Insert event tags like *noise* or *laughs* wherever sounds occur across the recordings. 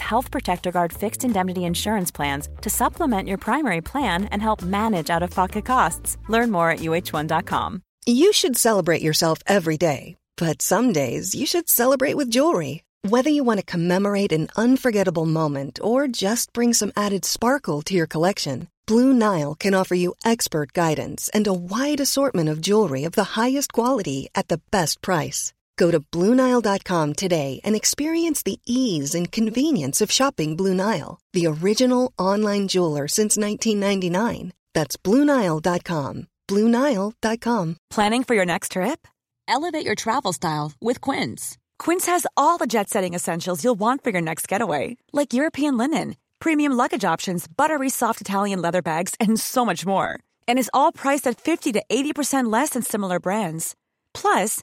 Health Protector Guard fixed indemnity insurance plans to supplement your primary plan and help manage out of pocket costs. Learn more at uh1.com. You should celebrate yourself every day, but some days you should celebrate with jewelry. Whether you want to commemorate an unforgettable moment or just bring some added sparkle to your collection, Blue Nile can offer you expert guidance and a wide assortment of jewelry of the highest quality at the best price. Go to BlueNile.com today and experience the ease and convenience of shopping Blue Nile, the original online jeweler since 1999. That's BlueNile.com. BlueNile.com. Planning for your next trip? Elevate your travel style with Quince. Quince has all the jet setting essentials you'll want for your next getaway, like European linen, premium luggage options, buttery soft Italian leather bags, and so much more. And is all priced at 50 to 80% less than similar brands. Plus,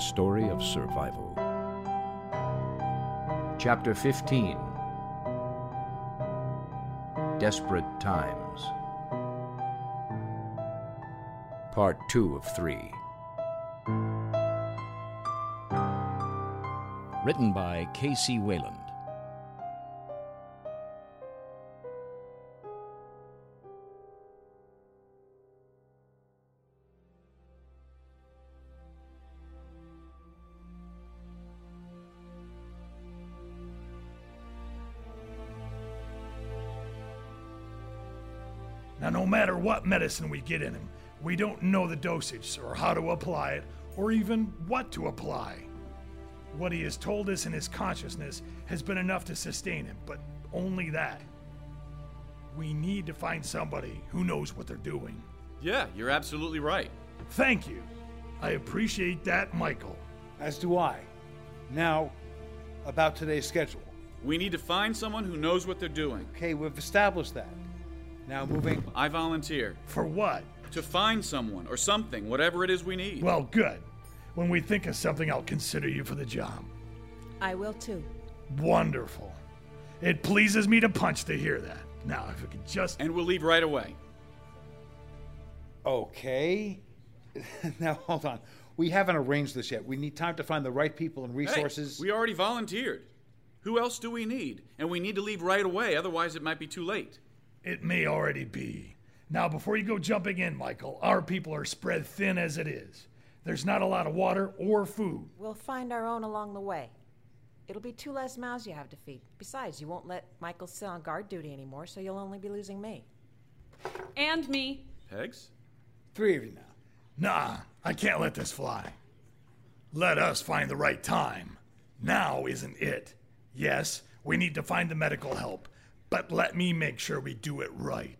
story of survival. Chapter 15 Desperate Times. Part 2 of 3. Written by K.C. Wayland. What medicine we get in him, we don't know the dosage or how to apply it or even what to apply. What he has told us in his consciousness has been enough to sustain him, but only that. We need to find somebody who knows what they're doing. Yeah, you're absolutely right. Thank you. I appreciate that, Michael. As do I. Now, about today's schedule. We need to find someone who knows what they're doing. Okay, we've established that. Now, moving. I volunteer. For what? To find someone or something, whatever it is we need. Well, good. When we think of something, I'll consider you for the job. I will too. Wonderful. It pleases me to punch to hear that. Now, if we could just. And we'll leave right away. Okay. *laughs* now, hold on. We haven't arranged this yet. We need time to find the right people and resources. Hey, we already volunteered. Who else do we need? And we need to leave right away, otherwise, it might be too late. It may already be. Now, before you go jumping in, Michael, our people are spread thin as it is. There's not a lot of water or food. We'll find our own along the way. It'll be two less mouths you have to feed. Besides, you won't let Michael sit on guard duty anymore, so you'll only be losing me. And me. Pegs? Three of you now. Nah, I can't let this fly. Let us find the right time. Now isn't it. Yes, we need to find the medical help, but let me make sure we do it right.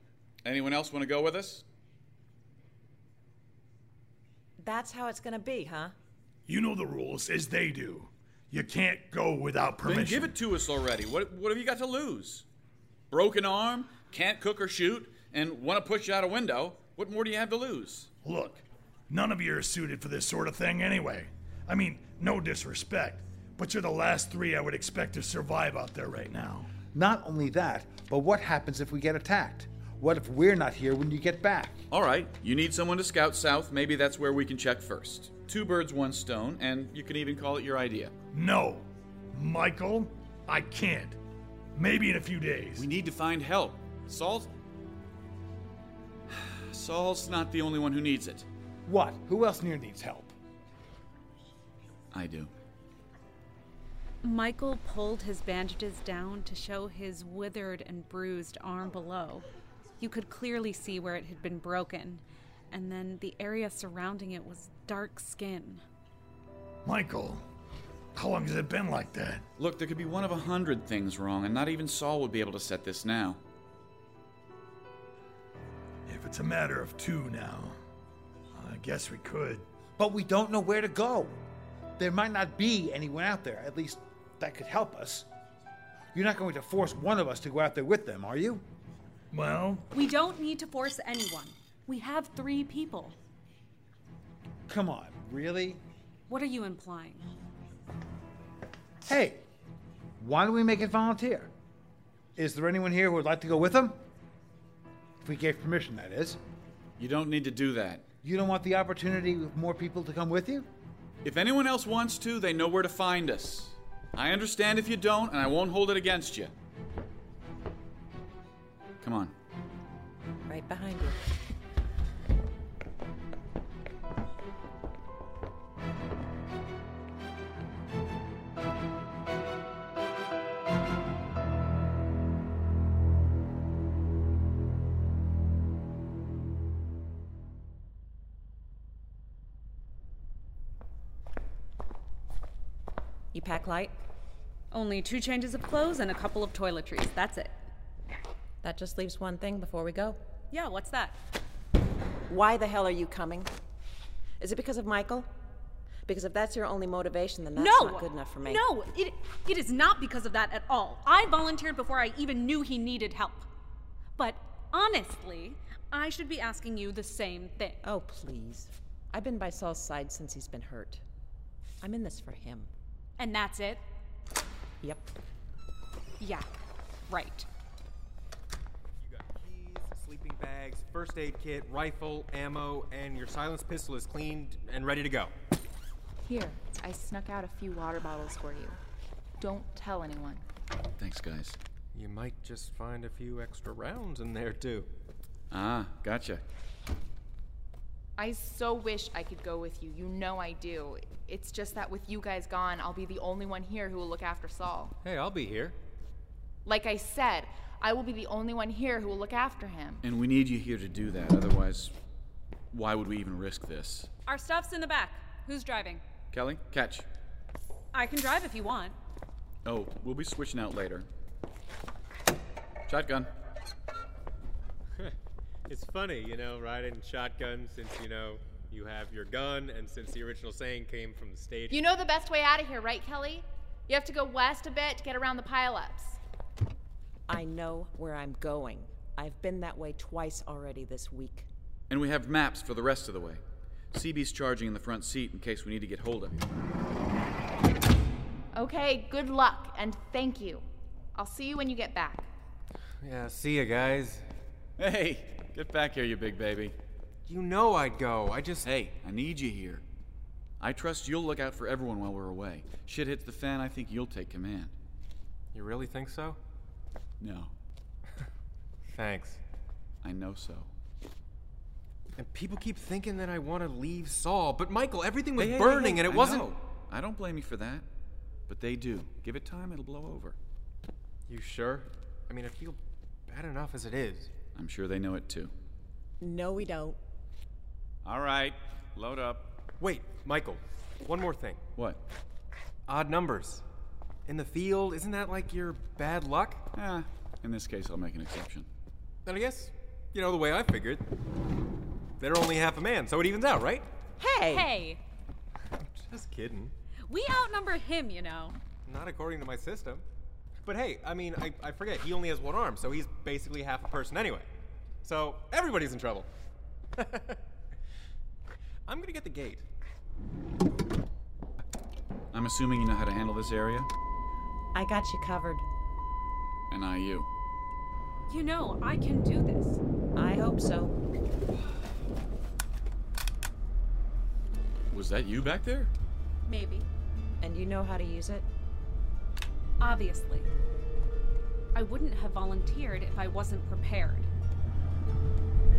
Anyone else want to go with us? That's how it's gonna be, huh? You know the rules as they do. You can't go without permission. Then give it to us already. What, what have you got to lose? Broken arm, can't cook or shoot, and want to push you out a window. What more do you have to lose? Look, none of you are suited for this sort of thing anyway. I mean, no disrespect, but you're the last three I would expect to survive out there right now. Not only that, but what happens if we get attacked? What if we're not here when you get back? All right, you need someone to scout south. Maybe that's where we can check first. Two birds, one stone, and you can even call it your idea. No. Michael, I can't. Maybe in a few days. We need to find help. Saul. Saul's not the only one who needs it. What? Who else near needs help? I do. Michael pulled his bandages down to show his withered and bruised arm below. You could clearly see where it had been broken, and then the area surrounding it was dark skin. Michael, how long has it been like that? Look, there could be one of a hundred things wrong, and not even Saul would be able to set this now. If it's a matter of two now, I guess we could. But we don't know where to go. There might not be anyone out there, at least that could help us. You're not going to force one of us to go out there with them, are you? Well, We don't need to force anyone. We have three people. come on, really? What are you implying? Hey, why don't we make it volunteer? Is there anyone here who would like to go with them? If we gave permission, that is. You don't need to do that. You don't want the opportunity with more people to come with you? If anyone else wants to, they know where to find us. I understand if you don't, and I won't hold it against you. Come on. Right behind you. You pack light? Only two changes of clothes and a couple of toiletries. That's it. That just leaves one thing before we go. Yeah, what's that? Why the hell are you coming? Is it because of Michael? Because if that's your only motivation, then that's no! not good enough for me. No, it, it is not because of that at all. I volunteered before I even knew he needed help. But honestly, I should be asking you the same thing. Oh, please. I've been by Saul's side since he's been hurt. I'm in this for him. And that's it? Yep. Yeah, right. You got keys, sleeping bags, first aid kit, rifle, ammo, and your silenced pistol is cleaned and ready to go. Here, I snuck out a few water bottles for you. Don't tell anyone. Thanks, guys. You might just find a few extra rounds in there, too. Ah, gotcha. I so wish I could go with you. You know I do. It's just that with you guys gone, I'll be the only one here who will look after Saul. Hey, I'll be here. Like I said, I will be the only one here who will look after him. And we need you here to do that. Otherwise, why would we even risk this? Our stuff's in the back. Who's driving? Kelly, catch. I can drive if you want. Oh, we'll be switching out later. Shotgun. It's funny, you know, riding shotgun since, you know, you have your gun and since the original saying came from the stage. You know the best way out of here, right, Kelly? You have to go west a bit to get around the pileups. I know where I'm going. I've been that way twice already this week. And we have maps for the rest of the way. CB's charging in the front seat in case we need to get hold of you. Okay, good luck, and thank you. I'll see you when you get back. Yeah, see you guys. Hey, get back here, you big baby. You know I'd go. I just. Hey, I need you here. I trust you'll look out for everyone while we're away. Shit hits the fan, I think you'll take command. You really think so? No, *laughs* Thanks. I know so. And people keep thinking that I want to leave Saul, but Michael, everything was Hey, hey, hey, burning hey, and it I wasn't. know. I don't blame you for that. But they do. Give it time, it'll blow over. You sure? I mean, I feel bad enough as it is. I'm sure they know it too. No, we don't. All right, load up. Wait, Michael, one more thing. What? Odd numbers. In the field, isn't that like your bad luck? Eh, in this case, I'll make an exception. Then I guess, you know, the way I figured. They're only half a man, so it evens out, right? Hey! Hey, Just kidding. we outnumber him, you know. Not according to my system. But hey, I mean, I, I forget, he only has one arm, so he's basically half a person anyway. So everybody's in trouble. *laughs* I'm gonna get the gate. I'm assuming you know how to handle this area, I got you covered. and I you. You know, I can do this. I hope so. Was that you back there? Maybe. And you know how to use it? Obviously. I wouldn't have volunteered if I wasn't prepared.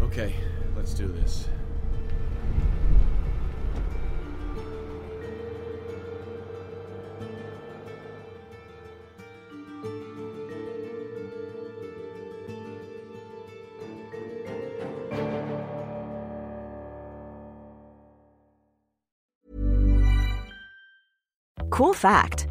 Okay, let's do this. Cool fact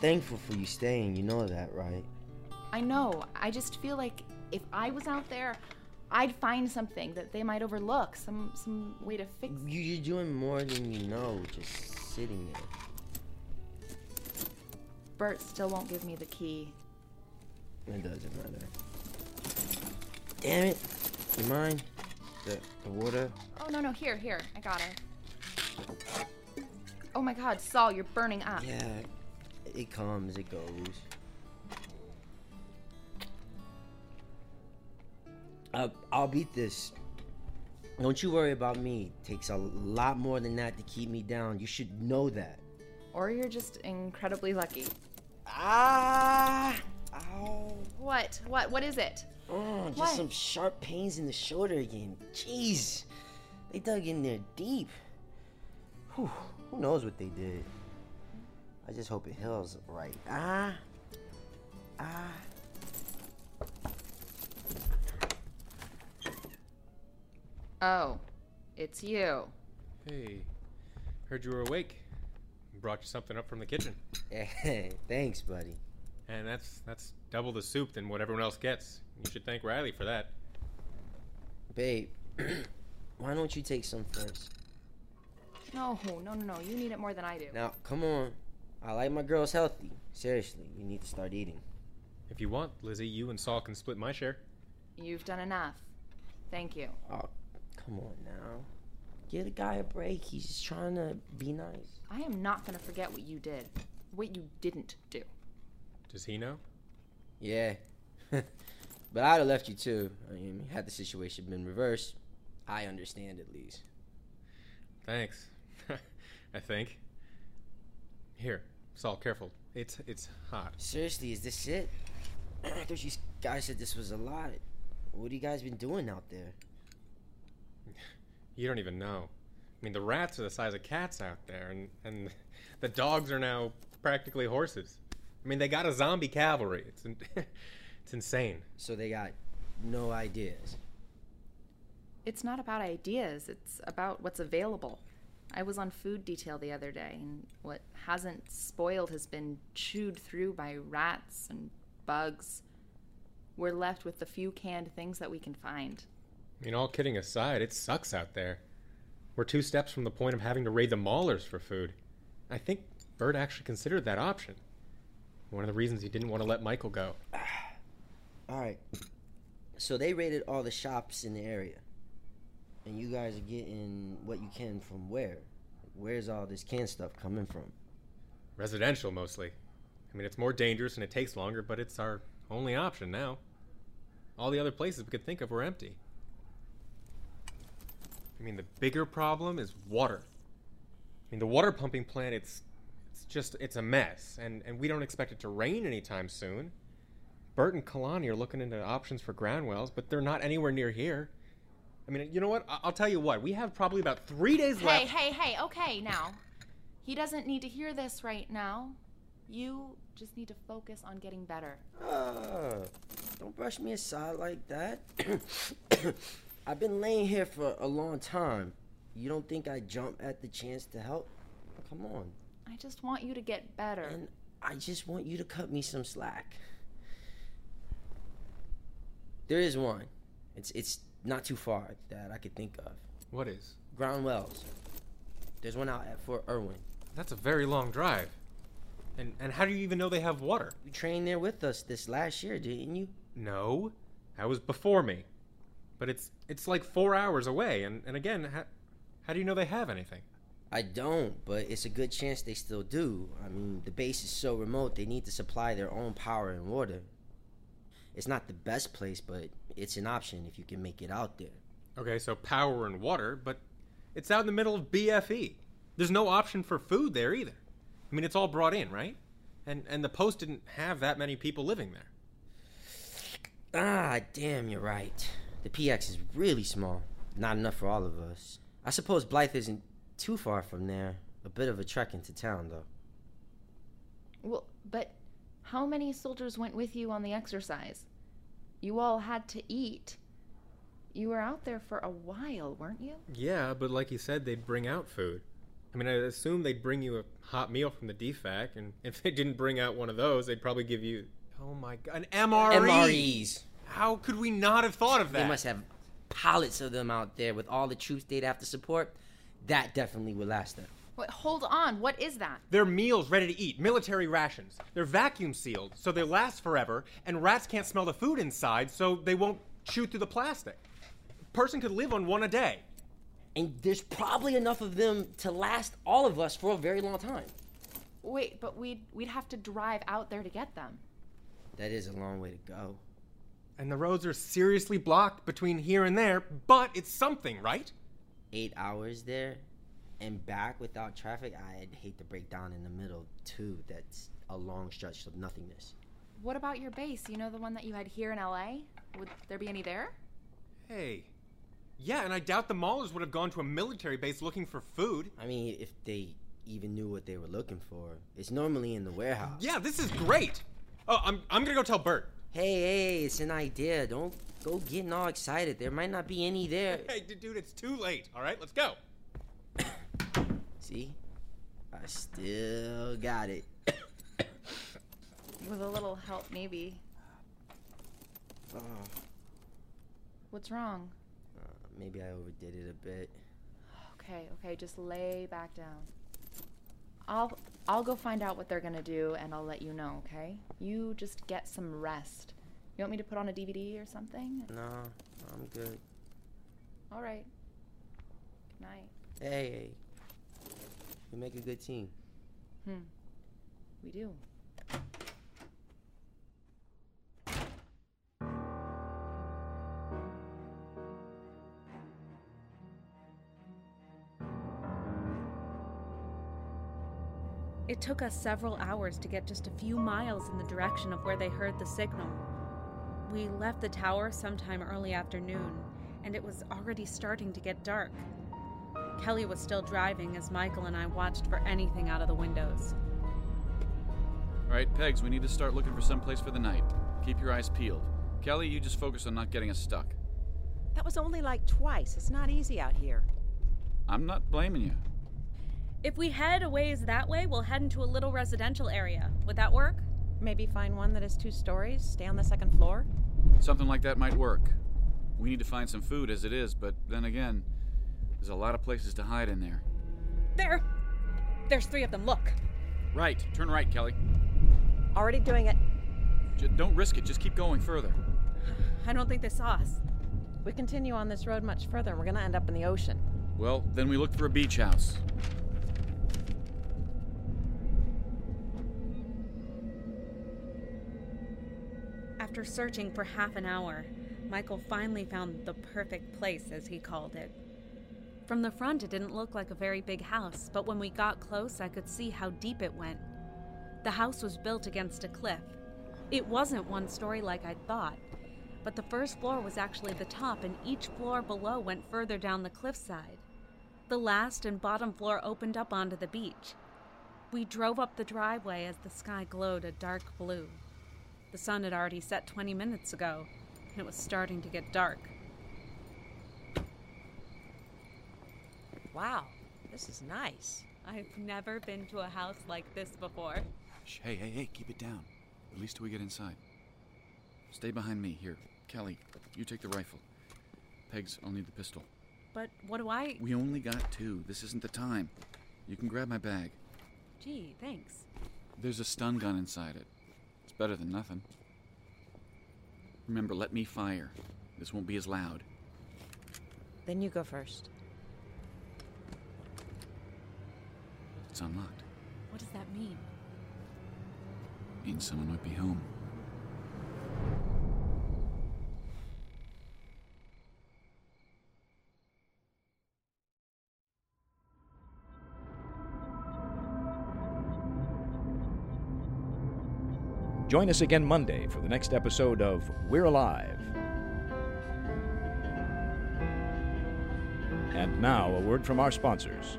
thankful for you staying, you know that, right? I know. I just feel like if I was out there, I'd find something that they might overlook, some some way to fix. You, you're doing more than you know. Just sitting there. Burt still won't give me the key. It doesn't matter. Damn it. You mind? The, the water? Oh, no, no, here, here. I got it. Oh my god, Saul, you're burning up. Yeah. It comes, it goes. Uh, I'll beat this. Don't you worry about me. It takes a lot more than that to keep me down. You should know that. Or you're just incredibly lucky. Ah! Ow. What? What? What is it? Oh, just What? some sharp pains in the shoulder again. Jeez. They dug in there deep. Whew. Who knows what they did? I just hope it heals right. Ah. Ah. Oh, it's you. Hey, heard you were awake. Brought you something up from the kitchen. Hey, *laughs* thanks, buddy. And that's that's double the soup than what everyone else gets. You should thank Riley for that. Babe, *clears throat* why don't you take some first? No, no, no, no. You need it more than I do. Now, come on. I like my girls healthy. Seriously, you need to start eating. If you want, Lizzie, you and Saul can split my share. You've done enough. Thank you. Oh, come on now. Give the guy a break. He's just trying to be nice. I am not going to forget what you did. What you didn't do. Does he know? Yeah. *laughs* but I'd have left you too. I mean, had the situation been reversed, I understand at least. Thanks. *laughs* I think. Here, Saul, careful. It's it's hot. Seriously, is this it? *clears throat* I thought you guys said this was a lot. What have you guys been doing out there? You don't even know. I mean, the rats are the size of cats out there, and, and *laughs* the dogs are now practically horses. I mean, they got a zombie cavalry. It's in, *laughs* it's insane. So they got no ideas. It's not about ideas, it's about what's available. I was on food detail the other day, and what hasn't spoiled has been chewed through by rats and bugs. We're left with the few canned things that we can find. I mean, all kidding aside, it sucks out there. We're two steps from the point of having to raid the maulers for food. I think Burt actually considered that option. One of the reasons he didn't want to let Michael go. *sighs* All right. So they raided all the shops in the area. And you guys are getting what you can from where? Where's all this canned stuff coming from? Residential, mostly. I mean, it's more dangerous and it takes longer, but it's our only option now. All the other places we could think of were empty. I mean, the bigger problem is water. I mean, the water pumping plant, it's it's just it's a mess, and and we don't expect it to rain anytime soon. Burt and Kalani are looking into options for ground wells, but they're not anywhere near here. I mean, you know what? I- I'll tell you what. We have probably about three days Hey, left. hey, hey, hey. okay, now. He doesn't need to hear this right now. You just need to focus on getting better. Uh, don't brush me aside like that. *coughs* I've been laying here for a long time. You don't think I'd jump at the chance to help? Come on. I just want you to get better. And I just want you to cut me some slack. There is one. It's it's not too far that I could think of. What is? Ground wells. There's one out at Fort Irwin. That's a very long drive. And and how do you even know they have water? You trained there with us this last year, didn't you? No, that was before me. But it's it's like four hours away, and, and again, how, how do you know they have anything? I don't, but it's a good chance they still do. I mean, the base is so remote, they need to supply their own power and water. It's not the best place, but it's an option if you can make it out there. Okay, so power and water, but it's out in the middle of BFE. There's no option for food there either. I mean, it's all brought in, right? And and the post didn't have that many people living there. Ah, damn, you're right. The PX is really small. Not enough for all of us. I suppose Blythe isn't too far from there. A bit of a trek into town, though. Well, but how many soldiers went with you on the exercise? You all had to eat. You were out there for a while, weren't you? Yeah, but like you said, they'd bring out food. I mean, I assume they'd bring you a hot meal from the DFAC, and *laughs* if they didn't bring out one of those, they'd probably give you, oh my god, an MRE. MREs. How could we not have thought of that? They must have pallets of them out there with all the troops they'd have to support. That definitely would last them. Wait, hold on. What is that? They're meals ready to eat, military rations. They're vacuum sealed, so they last forever, and rats can't smell the food inside, so they won't chew through the plastic. A person could live on one a day. And there's probably enough of them to last all of us for a very long time. Wait, but we'd we'd have to drive out there to get them. That is a long way to go. And the roads are seriously blocked between here and there, but it's something, right? Eight hours there and back without traffic, I'd hate to break down in the middle, too. That's a long stretch of nothingness. What about your base? You know the one that you had here in LA? Would there be any there? Hey. Yeah, and I doubt the Maulers would have gone to a military base looking for food. I mean, if they even knew what they were looking for, it's normally in the warehouse. Yeah, this is great. Oh, I'm, I'm gonna go tell Burt. Hey, hey, it's an idea. Don't go getting all excited. There might not be any there. *laughs* Hey, dude, it's too late. All right, let's go. See? I still got it. With a little help, maybe. Uh, What's wrong? uh, maybe I overdid it a bit. Okay, okay, just lay back down. I'll I'll go find out what they're gonna do and I'll let you know, okay? You just get some rest. You want me to put on a DVD or something? No, I'm good. All right. Good night. Hey, hey. We make a good team. Hmm. We do. It took us several hours to get just a few miles in the direction of where they heard the signal. We left the tower sometime early afternoon, and it was already starting to get dark. Kelly was still driving as Michael and I watched for anything out of the windows. All right, Pegs, we need to start looking for some place for the night. Keep your eyes peeled. Kelly, you just focus on not getting us stuck. That was only like twice. It's not easy out here. I'm not blaming you. If we head a ways that way, we'll head into a little residential area. Would that work? Maybe find one that has two stories, stay on the second floor? Something like that might work. We need to find some food as it is, but then again, there's a lot of places to hide in there. There! There's three of them, look! Right, turn right, Kelly. Already doing it. J- don't risk it, just keep going further. I don't think they saw us. We continue on this road much further, and we're gonna end up in the ocean. Well, then we look for a beach house. After searching for half an hour, Michael finally found the perfect place, as he called it. From the front, it didn't look like a very big house, but when we got close, I could see how deep it went. The house was built against a cliff. It wasn't one story like I'd thought, but the first floor was actually the top, and each floor below went further down the cliffside. The last and bottom floor opened up onto the beach. We drove up the driveway as the sky glowed a dark blue. The sun had already set 20 minutes ago, and it was starting to get dark. Wow, this is nice. I've never been to a house like this before. Shh, hey, hey, hey, keep it down. At least till we get inside. Stay behind me. Here, Kelly, you take the rifle. Pegs, I'll need the pistol. But what do I. We only got two. This isn't the time. You can grab my bag. Gee, thanks. There's a stun gun inside it. It's better than nothing. Remember, let me fire. This won't be as loud. Then you go first. It's unlocked. What does that mean? Means someone might be home. Join us again Monday for the next episode of We're Alive. And now, a word from our sponsors.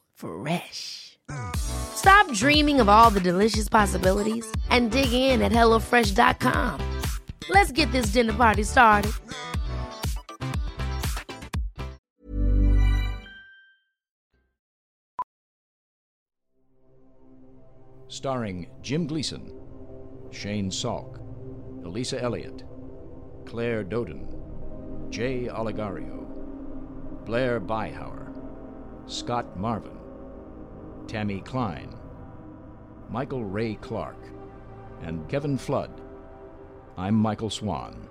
Fresh. Stop dreaming of all the delicious possibilities and dig in at HelloFresh.com. Let's get this dinner party started. Starring Jim Gleason, Shane Salk, Elisa Elliott, Claire Doden, Jay Oligario, Blair Byhauer, Scott Marvin, Tammy Klein, Michael Ray Clark, and Kevin Flood. I'm Michael Swan.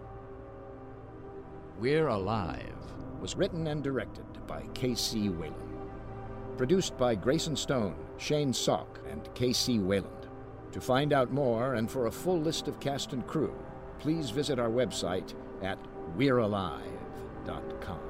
We're Alive was written and directed by K.C. Wayland. Produced by Grayson Stone, Shane Salk, and K.C. Wayland. To find out more and for a full list of cast and crew, please visit our website at we'realive.com.